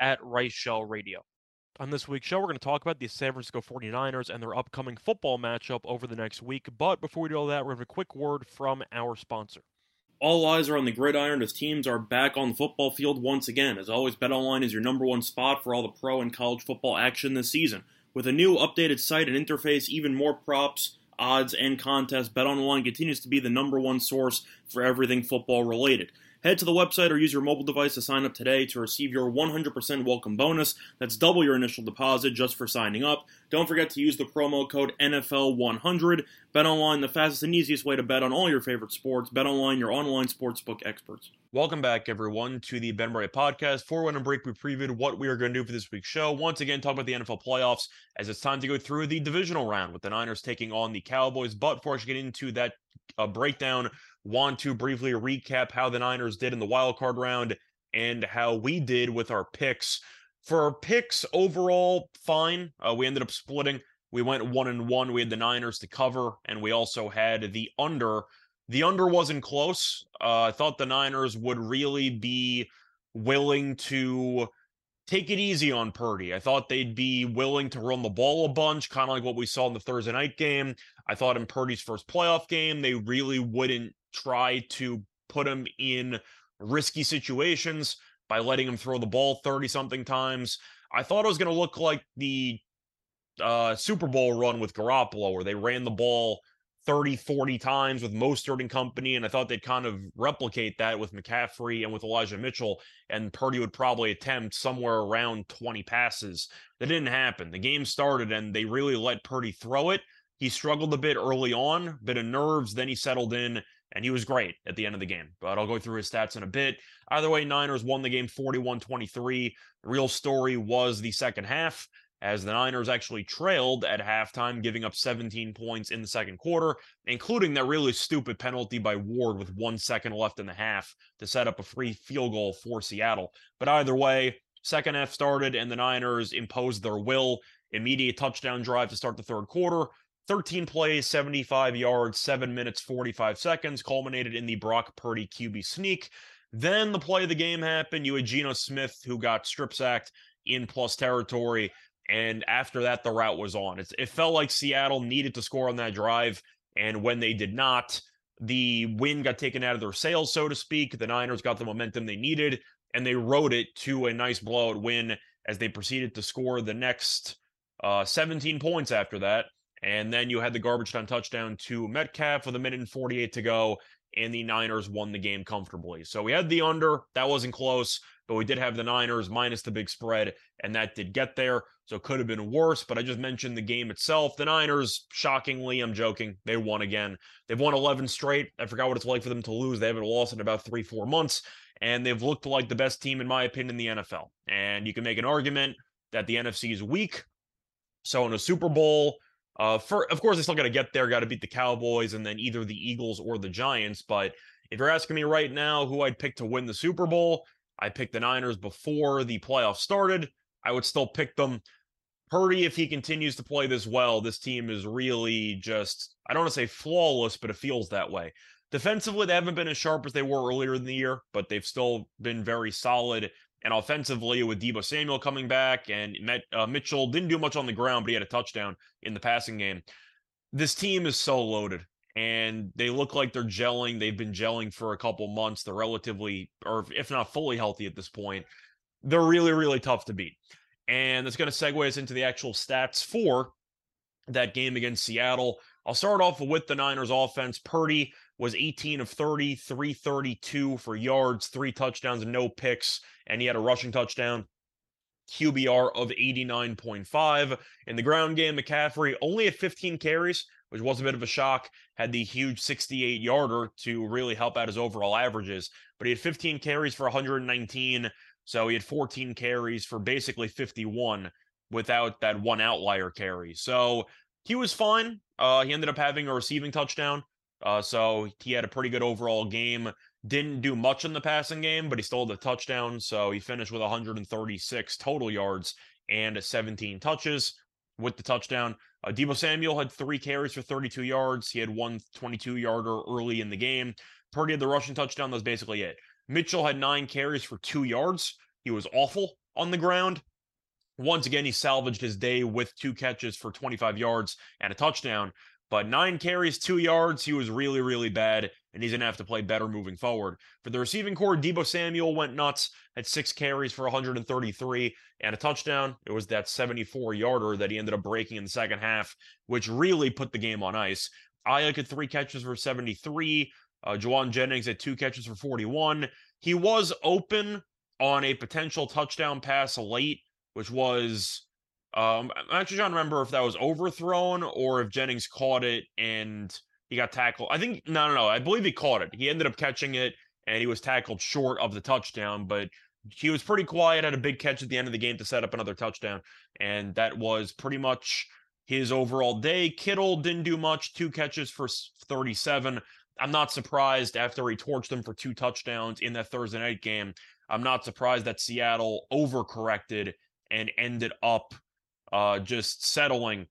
at Rice Shell Radio. On this week's show, we're going to talk about the San Francisco 49ers and their upcoming football matchup over the next week. But before we do all that, we're going to have a quick word from our sponsor. All eyes are on the gridiron as teams are back on the football field once again. As always, BetOnline is your number one spot for all the pro and college football action this season. With a new updated site and interface, even more props, odds, and contests, BetOnline continues to be the number one source for everything football related. Head to the website or use your mobile device to sign up today to receive your 100% welcome bonus. That's double your initial deposit just for signing up. Don't forget to use the promo code NFL100. BetOnline, the fastest and easiest way to bet on all your favorite sports. BetOnline, your online sportsbook experts. Welcome back, everyone, to the Ben Murray podcast. For one and break, we previewed what we are going to do for this week's show. Once again, talk about the NFL playoffs as it's time to go through the divisional round with the Niners taking on the Cowboys. But before I get into that uh, breakdown, want to briefly recap how the Niners did in the wild card round and how we did with our picks. For our picks overall, fine. Uh, we ended up splitting. We went one and one. We had the Niners to cover, and we also had the under. The under wasn't close. Uh, I thought the Niners would really be willing to take it easy on Purdy. I thought they'd be willing to run the ball a bunch, kind of like what we saw in the Thursday night game. I thought in Purdy's first playoff game, they really wouldn't try to put him in risky situations by letting him throw the ball 30 something times. I thought it was going to look like the uh, Super Bowl run with Garoppolo, where they ran the ball 30, 40 times with Mostert and company. And I thought they'd kind of replicate that with McCaffrey and with Elijah Mitchell. And Purdy would probably attempt somewhere around 20 passes. That didn't happen. The game started and they really let Purdy throw it. He struggled a bit early on, bit of nerves. Then he settled in and he was great at the end of the game. But I'll go through his stats in a bit. Either way, Niners won the game 41 23. The real story was the second half, as the Niners actually trailed at halftime, giving up 17 points in the second quarter, including that really stupid penalty by Ward with one second left in the half to set up a free field goal for Seattle. But either way, second half started, and the Niners imposed their will. Immediate touchdown drive to start the third quarter. 13 plays, 75 yards, 7 minutes, 45 seconds, culminated in the Brock Purdy QB sneak. Then the play of the game happened. You had Geno Smith, who got strip sacked in plus territory. And after that, the route was on. It's, it felt like Seattle needed to score on that drive. And when they did not, the win got taken out of their sails, so to speak. The Niners got the momentum they needed, and they rode it to a nice blowout win as they proceeded to score the next uh, 17 points after that. And then you had the garbage time touchdown to Metcalf with a minute and 48 to go, and the Niners won the game comfortably. So we had the under, that wasn't close, but we did have the Niners minus the big spread, and that did get there. So it could have been worse, but I just mentioned the game itself. The Niners, shockingly, I'm joking, they won again. They've won 11 straight. I forgot what it's like for them to lose. They haven't lost in about three, four months, and they've looked like the best team, in my opinion, in the NFL. And you can make an argument that the NFC is weak. So in a Super Bowl, uh, for of course, they still got to get there, got to beat the Cowboys, and then either the Eagles or the Giants. But if you're asking me right now who I'd pick to win the Super Bowl, I picked the Niners before the playoffs started. I would still pick them. Purdy, if he continues to play this well, this team is really just, I don't want to say flawless, but it feels that way. Defensively, they haven't been as sharp as they were earlier in the year, but they've still been very solid. And offensively, with Deebo Samuel coming back and Met, uh, Mitchell didn't do much on the ground, but he had a touchdown in the passing game. This team is so loaded and they look like they're gelling. They've been gelling for a couple months. They're relatively, or if not fully healthy at this point. They're really, really tough to beat. And that's going to segue us into the actual stats for that game against Seattle. I'll start off with the Niners offense. Purdy was 18 of 30, 332 for yards, three touchdowns, and no picks, and he had a rushing touchdown. QBR of 89.5. In the ground game, McCaffrey only had 15 carries, which was a bit of a shock. Had the huge 68 yarder to really help out his overall averages, but he had 15 carries for 119. So he had 14 carries for basically 51 without that one outlier carry. So he was fine. Uh, he ended up having a receiving touchdown. Uh, so he had a pretty good overall game. Didn't do much in the passing game, but he stole the touchdown. So he finished with 136 total yards and 17 touches with the touchdown. Uh, Deebo Samuel had three carries for 32 yards. He had one 22 yarder early in the game. Purdy had the rushing touchdown. That was basically it. Mitchell had nine carries for two yards. He was awful on the ground. Once again, he salvaged his day with two catches for 25 yards and a touchdown. But nine carries, two yards, he was really, really bad, and he's going to have to play better moving forward. For the receiving core, Deebo Samuel went nuts, had six carries for 133 and a touchdown. It was that 74 yarder that he ended up breaking in the second half, which really put the game on ice. Aiyuk had three catches for 73. Uh, Jauan Jennings had two catches for 41. He was open on a potential touchdown pass late, which was um, I'm actually trying to remember if that was overthrown or if Jennings caught it and he got tackled. I think no, no, no. I believe he caught it. He ended up catching it and he was tackled short of the touchdown, but he was pretty quiet. Had a big catch at the end of the game to set up another touchdown, and that was pretty much his overall day. Kittle didn't do much. Two catches for 37. I'm not surprised after he torched them for two touchdowns in that Thursday night game. I'm not surprised that Seattle overcorrected and ended up uh, just settling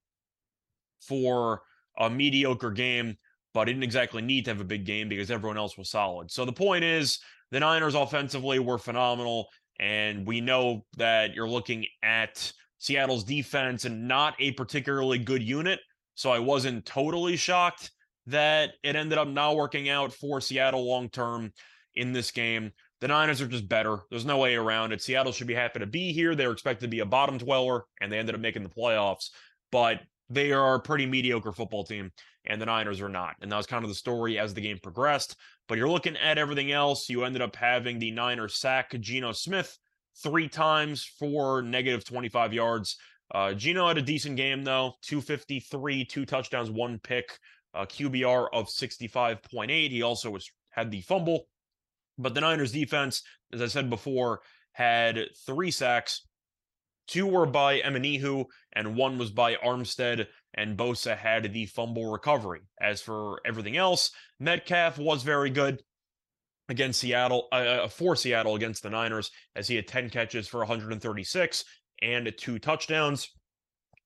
for a mediocre game, but didn't exactly need to have a big game because everyone else was solid. So the point is, the Niners offensively were phenomenal, and we know that you're looking at Seattle's defense and not a particularly good unit. So I wasn't totally shocked that it ended up not working out for Seattle long term in this game. The Niners are just better. There's no way around it. Seattle should be happy to be here. They were expected to be a bottom dweller, and they ended up making the playoffs. But they are a pretty mediocre football team, and the Niners are not. And that was kind of the story as the game progressed. But you're looking at everything else. You ended up having the Niners sack Geno Smith three times for negative 25 yards. Uh, Geno had a decent game, though 253, two touchdowns, one pick, a QBR of 65.8. He also was had the fumble but the Niners defense, as I said before, had three sacks. Two were by Omenihu, and one was by Armstead, and Bosa had the fumble recovery. As for everything else, Metcalf was very good against Seattle, uh, uh for Seattle against the Niners, as he had 10 catches for 136 and two touchdowns.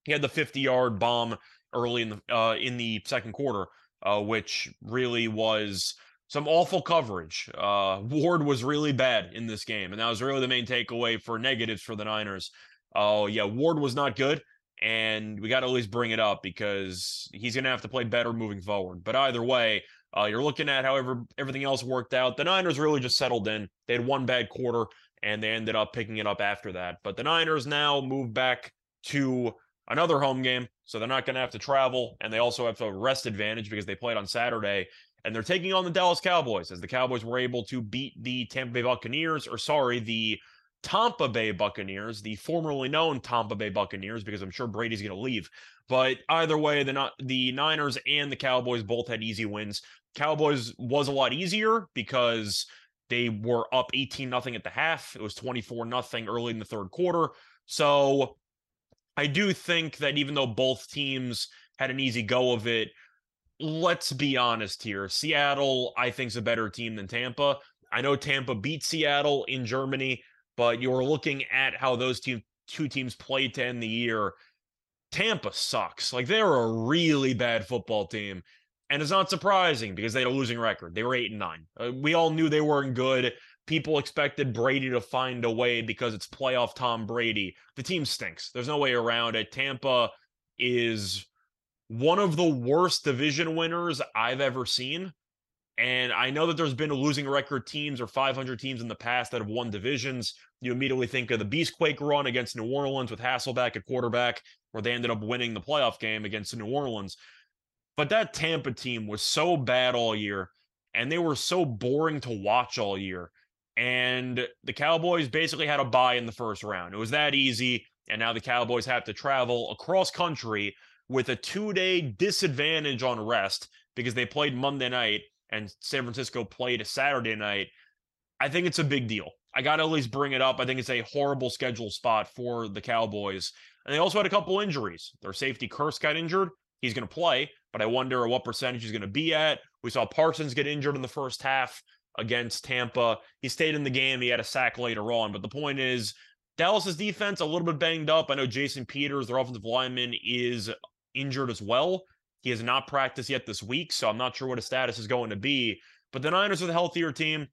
He had the 50 yard bomb early in the uh, in the second quarter, uh, which really was some awful coverage. Uh, Ward was really bad in this game, and that was really the main takeaway for negatives for the Niners. Oh, uh, yeah, Ward was not good, and we got to at least bring it up because he's going to have to play better moving forward. But either way, uh, you're looking at however everything else worked out. The Niners really just settled in. They had one bad quarter, and they ended up picking it up after that. But the Niners now move back to another home game, so they're not going to have to travel, and they also have a rest advantage because they played on Saturday and they're taking on the Dallas Cowboys as the Cowboys were able to beat the Tampa Bay Buccaneers, or sorry, the Tampa Bay Buccaneers, the formerly known Tampa Bay Buccaneers, because I'm sure Brady's going to leave. But either way, the the Niners and the Cowboys both had easy wins. Cowboys was a lot easier because they were up 18 nothing at the half. It was 24 nothing early in the third quarter. So I do think that even though both teams had an easy go of it, let's be honest here. Seattle, I think, is a better team than Tampa. I know Tampa beat Seattle in Germany, but you're looking at how those two, two teams played to end the year. Tampa sucks. Like they're a really bad football team. And it's not surprising because they had a losing record. They were eight and nine. Uh, we all knew they weren't good. People expected Brady to find a way because it's playoff Tom Brady. The team stinks. There's no way around it. Tampa is one of the worst division winners I've ever seen. And I know that there's been losing record teams or 500 teams in the past that have won divisions. You immediately think of the Beastquake run against New Orleans with Hasselbeck at quarterback, where they ended up winning the playoff game against New Orleans. But that Tampa team was so bad all year, and they were so boring to watch all year. And the Cowboys basically had a bye in the first round. It was that easy. And now the Cowboys have to travel across country with a two day disadvantage on rest because they played Monday night and San Francisco played a Saturday night, I think it's a big deal. I got to at least bring it up. I think it's a horrible schedule spot for the Cowboys. And they also had a couple injuries. Their safety Kearse got injured. He's going to play, but I wonder what percentage he's going to be at. We saw Parsons get injured in the first half against Tampa. He stayed in the game. He had a sack later on. But the point is, Dallas's defense a little bit banged up. I know Jason Peters, their offensive lineman, is injured as well. He has not practiced yet this week, so I'm not sure what his status is going to be. But the Niners are the healthier team.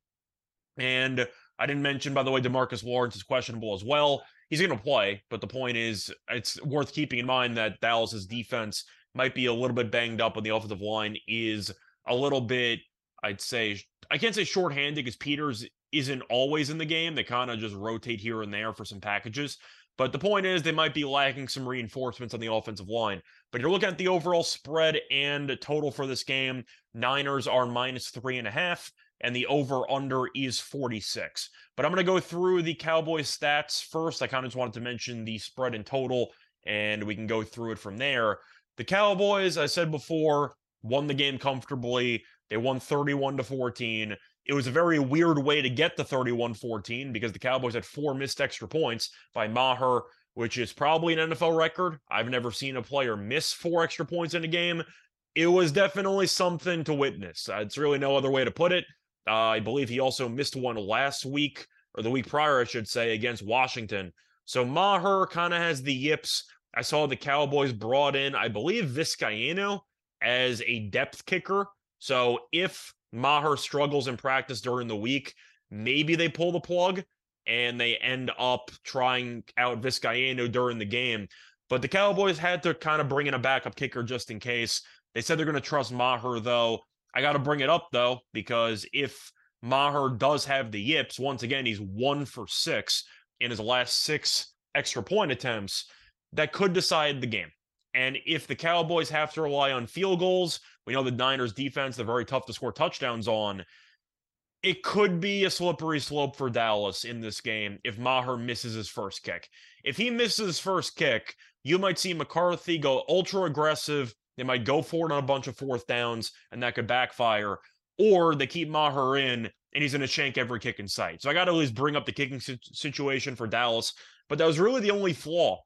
And I didn't mention, by the way, Demarcus Lawrence is questionable as well. He's going to play, but the point is, it's worth keeping in mind that Dallas's defense might be a little bit banged up, and the offensive line is a little bit, I'd say, I can't say shorthanded because Peters isn't always in the game. They kind of just rotate here and there for some packages. But the point is, they might be lacking some reinforcements on the offensive line. But you're looking at the overall spread and total for this game. Niners are minus three and a half, and the over under is 46. But I'm going to go through the Cowboys stats first. I kind of just wanted to mention the spread and total, and we can go through it from there. The Cowboys, I said before, won the game comfortably. They won 31 to 14. It was a very weird way to get the 31 14 because the Cowboys had four missed extra points by Maher, which is probably an NFL record. I've never seen a player miss four extra points in a game. It was definitely something to witness. Uh, it's really no other way to put it. Uh, I believe he also missed one last week, or the week prior, I should say, against Washington. So Maher kind of has the yips. I saw the Cowboys brought in, I believe, Vizcaino as a depth kicker. So if Maher struggles in practice during the week, maybe they pull the plug and they end up trying out Vizcaino during the game. But the Cowboys had to kind of bring in a backup kicker just in case. They said they're going to trust Maher, though. I got to bring it up, though, because if Maher does have the yips, once again, he's one for six in his last six extra point attempts. That could decide the game. And if the Cowboys have to rely on field goals, we know the Niners defense, they're very tough to score touchdowns on. It could be a slippery slope for Dallas in this game if Maher misses his first kick. If he misses his first kick, you might see McCarthy go ultra aggressive. They might go for it on a bunch of fourth downs, and that could backfire. Or they keep Maher in, and he's going to shank every kick in sight. So I got to at least bring up the kicking situation for Dallas. But that was really the only flaw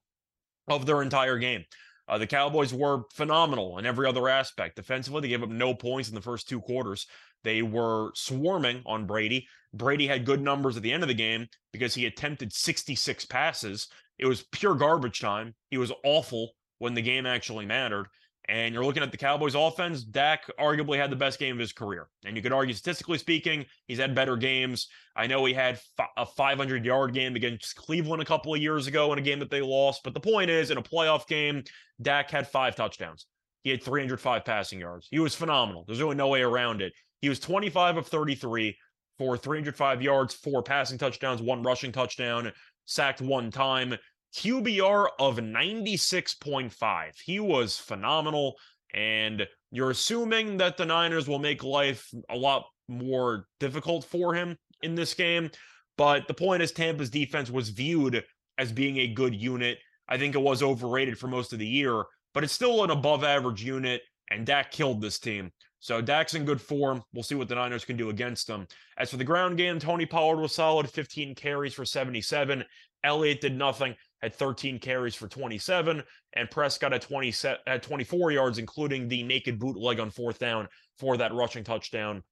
of their entire game. Uh, the Cowboys were phenomenal in every other aspect. Defensively, they gave up no points in the first two quarters. They were swarming on Brady. Brady had good numbers at the end of the game because he attempted 66 passes. It was pure garbage time. He was awful when the game actually mattered. And you're looking at the Cowboys offense, Dak arguably had the best game of his career. And you could argue, statistically speaking, he's had better games. I know he had a 500 yard game against Cleveland a couple of years ago in a game that they lost. But the point is, in a playoff game, Dak had five touchdowns. He had 305 passing yards. He was phenomenal. There's really no way around it. He was 25 of 33 for 305 yards, four passing touchdowns, one rushing touchdown, sacked one time. QBR of 96.5. He was phenomenal. And you're assuming that the Niners will make life a lot more difficult for him in this game. But the point is, Tampa's defense was viewed as being a good unit. I think it was overrated for most of the year, but it's still an above average unit. And Dak killed this team. So Dak's in good form. We'll see what the Niners can do against them. As for the ground game, Tony Pollard was solid, 15 carries for 77. Elliott did nothing had 13 carries for 27, and Prescott at 20 at 24 yards, including the naked bootleg on fourth down for that rushing touchdown,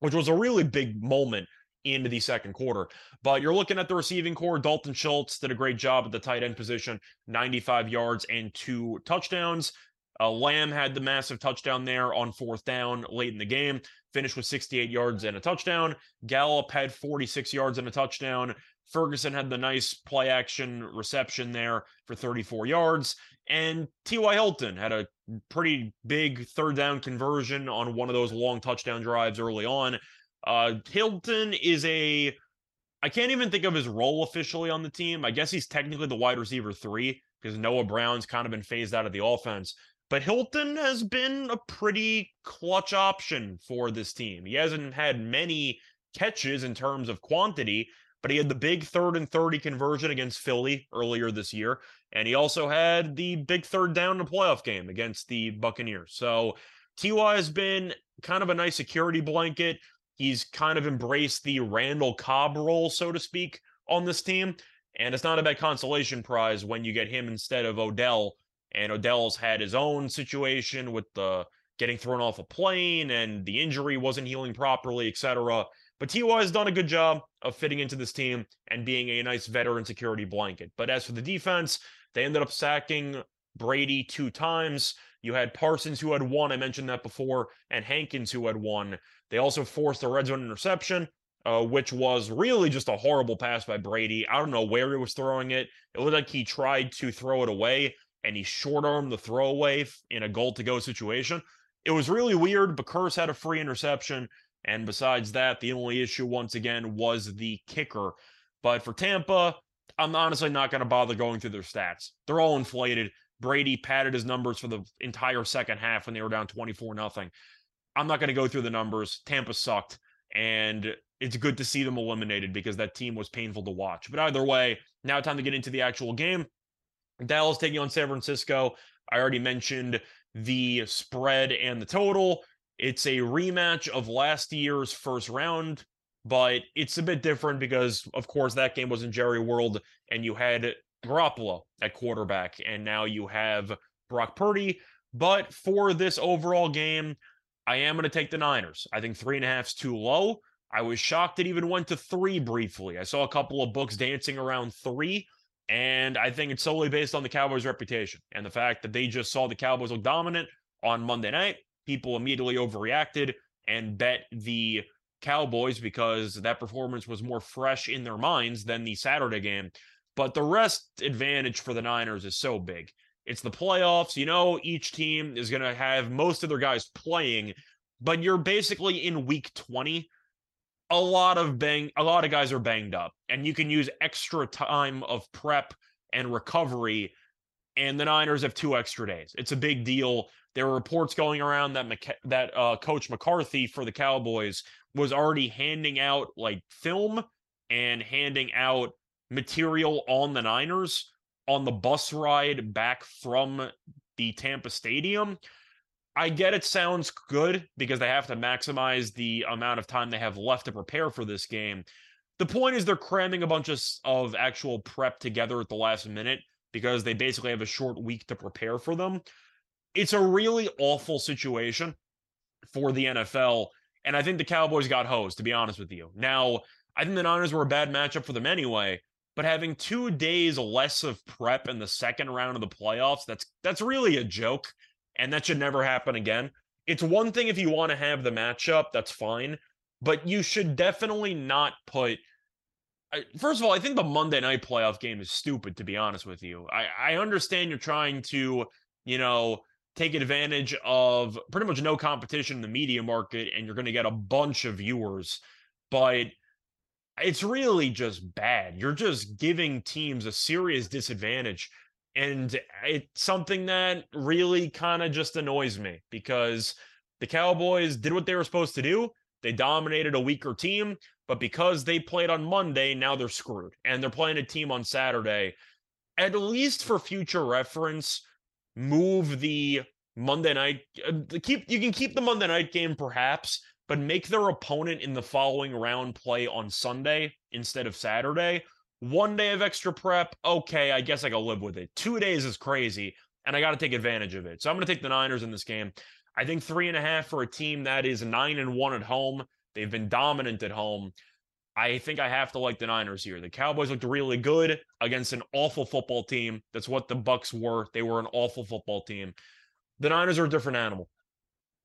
which was a really big moment into the second quarter. But you're looking at the receiving core. Dalton Schultz did a great job at the tight end position, 95 yards and two touchdowns. Uh, Lamb had the massive touchdown there on fourth down late in the game, finished with 68 yards and a touchdown. Gallup had 46 yards and a touchdown. Ferguson had the nice play action reception there for 34 yards. And T.Y. Hilton had a pretty big third down conversion on one of those long touchdown drives early on. Uh, Hilton is a, I can't even think of his role officially on the team. I guess he's technically the wide receiver three because Noah Brown's kind of been phased out of the offense. But Hilton has been a pretty clutch option for this team. He hasn't had many catches in terms of quantity, but he had the big third and 30 conversion against Philly earlier this year. And he also had the big third down in the playoff game against the Buccaneers. So Ty has been kind of a nice security blanket. He's kind of embraced the Randall Cobb role, so to speak, on this team. And it's not a bad consolation prize when you get him instead of Odell. And Odell's had his own situation with the getting thrown off a plane and the injury wasn't healing properly, etc. But Ty has done a good job of fitting into this team and being a nice veteran security blanket. But as for the defense, they ended up sacking Brady two times. You had Parsons who had one, I mentioned that before, and Hankins who had one. They also forced a red zone interception, uh, which was really just a horrible pass by Brady. I don't know where he was throwing it. It looked like he tried to throw it away and he short armed the throwaway in a goal to go situation. It was really weird, but Kearse had a free interception. And besides that, the only issue once again was the kicker. But for Tampa, I'm honestly not going to bother going through their stats. They're all inflated. Brady padded his numbers for the entire second half when they were down 24 nothing. I'm not going to go through the numbers. Tampa sucked, and it's good to see them eliminated because that team was painful to watch. But either way, now time to get into the actual game. Dallas taking on San Francisco. I already mentioned the spread and the total. It's a rematch of last year's first round, but it's a bit different because, of course, that game was in Jerry World and you had Garoppolo at quarterback, and now you have Brock Purdy. But for this overall game, I am going to take the Niners. I think three and a half is too low. I was shocked it even went to three briefly. I saw a couple of books dancing around three, and I think it's solely based on the Cowboys' reputation and the fact that they just saw the Cowboys look dominant on Monday night. People immediately overreacted and bet the Cowboys because that performance was more fresh in their minds than the Saturday game. But the rest advantage for the Niners is so big. It's the playoffs. You know, each team is going to have most of their guys playing, but you're basically in week 20. A lot of bang, a lot of guys are banged up, and you can use extra time of prep and recovery. And the Niners have two extra days. It's a big deal. There were reports going around that McC- that uh, Coach McCarthy for the Cowboys was already handing out like film and handing out material on the Niners on the bus ride back from the Tampa Stadium. I get it sounds good because they have to maximize the amount of time they have left to prepare for this game. The point is they're cramming a bunch of, of actual prep together at the last minute because they basically have a short week to prepare for them. It's a really awful situation for the NFL. And I think the Cowboys got hosed, to be honest with you. Now, I think the Niners were a bad matchup for them anyway, but having two days less of prep in the second round of the playoffs, that's that's really a joke. And that should never happen again. It's one thing if you want to have the matchup, that's fine. But you should definitely not put First of all, I think the Monday night playoff game is stupid, to be honest with you. I, I understand you're trying to, you know, take advantage of pretty much no competition in the media market and you're going to get a bunch of viewers. But it's really just bad. You're just giving teams a serious disadvantage. And it's something that really kind of just annoys me because the Cowboys did what they were supposed to do. They dominated a weaker team, but because they played on Monday, now they're screwed. And they're playing a team on Saturday. At least for future reference, move the Monday night uh, keep you can keep the Monday night game perhaps, but make their opponent in the following round play on Sunday instead of Saturday. One day of extra prep, okay, I guess I can live with it. Two days is crazy, and I got to take advantage of it. So I'm going to take the Niners in this game. I think three and a half for a team that is nine and one at home. They've been dominant at home. I think I have to like the Niners here. The Cowboys looked really good against an awful football team. That's what the Bucks were. They were an awful football team. The Niners are a different animal.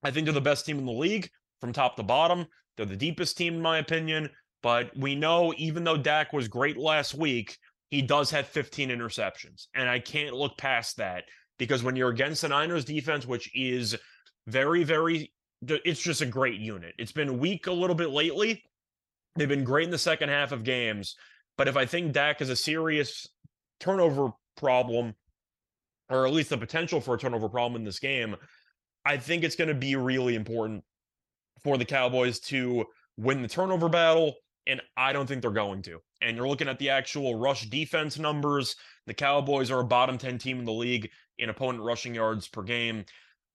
I think they're the best team in the league from top to bottom. They're the deepest team, in my opinion. But we know, even though Dak was great last week, he does have 15 interceptions. And I can't look past that because when you're against the Niners defense, which is very, very, it's just a great unit. It's been weak a little bit lately. They've been great in the second half of games. But if I think Dak is a serious turnover problem, or at least the potential for a turnover problem in this game, I think it's going to be really important for the Cowboys to win the turnover battle, and I don't think they're going to. And you're looking at the actual rush defense numbers. The Cowboys are a bottom 10 team in the league in opponent rushing yards per game.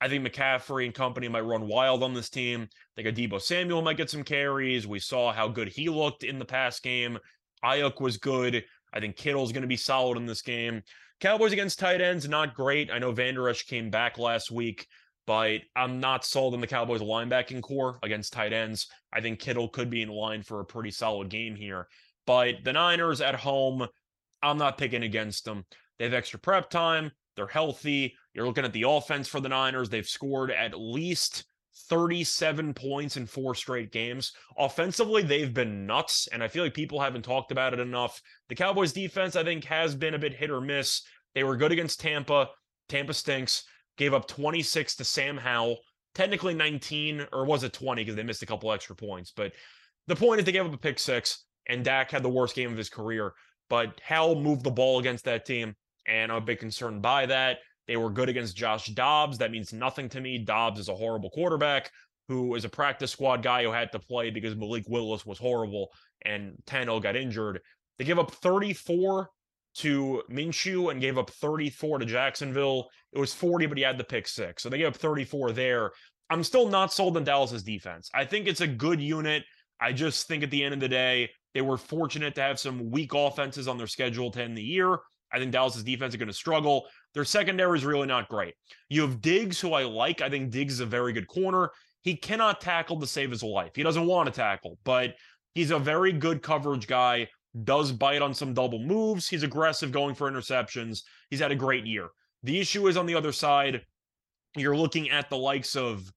I think McCaffrey and company might run wild on this team. I think Deebo Samuel might get some carries. We saw how good he looked in the past game. Aiyuk was good. I think Kittle's going to be solid in this game. Cowboys against tight ends, not great. I know Vander Esch came back last week, but I'm not sold on the Cowboys linebacking core against tight ends. I think Kittle could be in line for a pretty solid game here. But the Niners at home, I'm not picking against them. They have extra prep time. They're healthy. You're looking at the offense for the Niners. They've scored at least 37 points in four straight games. Offensively, they've been nuts, and I feel like people haven't talked about it enough. The Cowboys defense, I think, has been a bit hit or miss. They were good against Tampa. Tampa stinks. Gave up 26 to Sam Howell. Technically 19, or was it 20 because they missed a couple extra points. But the point is they gave up a pick six, and Dak had the worst game of his career. But Howell moved the ball against that team, and I'm a bit concerned by that. They were good against Josh Dobbs. That means nothing to me. Dobbs is a horrible quarterback who is a practice squad guy who had to play because Malik Willis was horrible and Tannehill got injured. They gave up 34 to Minshew and gave up 34 to Jacksonville. It was 40, but he had the pick six. So they gave up 34 there. I'm still not sold on Dallas's defense. I think it's a good unit. I just think at the end of the day, they were fortunate to have some weak offenses on their schedule to end the year. I think Dallas's defense is going to struggle. Their secondary is really not great. You have Diggs, who I like. I think Diggs is a very good corner. He cannot tackle to save his life. He doesn't want to tackle, but he's a very good coverage guy. Does bite on some double moves. He's aggressive going for interceptions. He's had a great year. The issue is on the other side, you're looking at the likes of,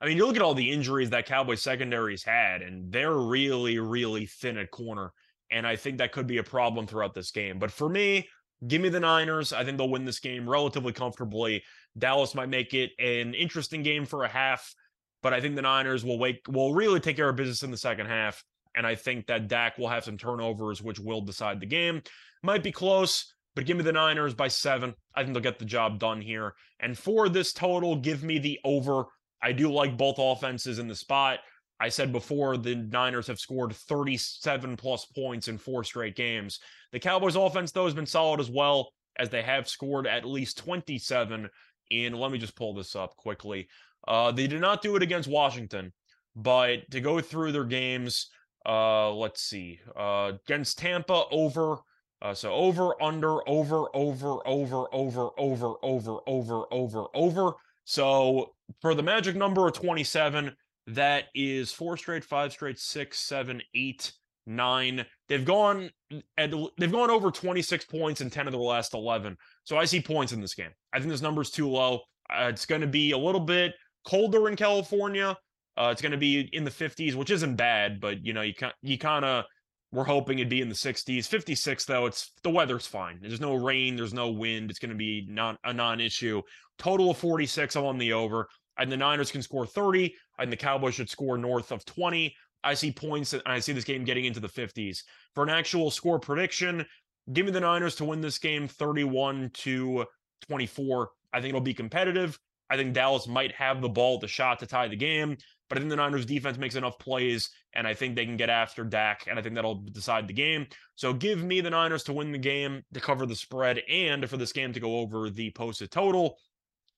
I mean, you look at all the injuries that Cowboys secondary's had, and they're really, really thin at corner. And I think that could be a problem throughout this game. But for me, Give me the Niners. I think they'll win this game relatively comfortably. Dallas might make it an interesting game for a half, but I think the Niners will wake will really take care of business in the second half. And I think that Dak will have some turnovers, which will decide the game. Might be close, but give me the Niners by seven. I think they'll get the job done here. And for this total, give me the over. I do like both offenses in the spot. I said before the Niners have scored 37 plus points in four straight games. The Cowboys offense, though, has been solid as well, as they have scored at least 27 And let me just pull this up quickly. Uh, they did not do it against Washington, but to go through their games, uh, let's see. Uh, against Tampa, over. Uh, so over, under, over, over, over, over, over, over, over, over, over. So for the magic number of 27, that is four straight, five straight, six, seven, eight, nine. They've gone at they've gone over 26 points in 10 of the last 11. So I see points in this game. I think this number's too low. Uh, it's going to be a little bit colder in California. Uh, it's going to be in the 50s, which isn't bad, but you know you can you kind of we're hoping it'd be in the 60s. 56 though, it's the weather's fine. There's no rain, there's no wind. It's going to be not a non-issue. Total of 46. I'm on the over. And the Niners can score 30, and the Cowboys should score north of 20. I see points, and I see this game getting into the 50s. For an actual score prediction, give me the Niners to win this game 31 to 24. I think it'll be competitive. I think Dallas might have the ball, the shot to tie the game, but I think the Niners defense makes enough plays, and I think they can get after Dak, and I think that'll decide the game. So give me the Niners to win the game, to cover the spread, and for this game to go over the posted total.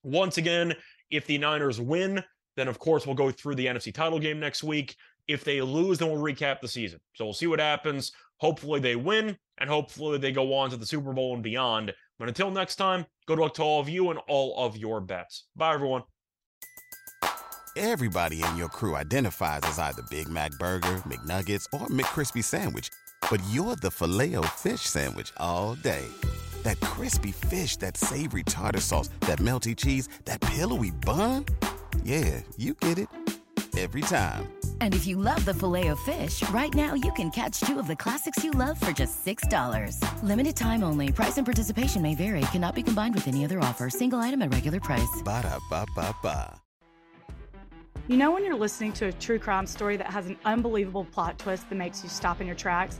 Once again, if the Niners win, then of course we'll go through the NFC title game next week. If they lose, then we'll recap the season. So we'll see what happens. Hopefully they win, and hopefully they go on to the Super Bowl and beyond. But until next time, good luck to all of you and all of your bets. Bye, everyone. Everybody in your crew identifies as either Big Mac Burger, McNuggets, or McCrispy Sandwich. But you're the Filet-O-Fish Sandwich all day. That crispy fish, that savory tartar sauce, that melty cheese, that pillowy bun. Yeah, you get it every time. And if you love the filet of fish, right now you can catch two of the classics you love for just $6. Limited time only. Price and participation may vary. Cannot be combined with any other offer. Single item at regular price. Ba da ba ba ba. You know when you're listening to a true crime story that has an unbelievable plot twist that makes you stop in your tracks?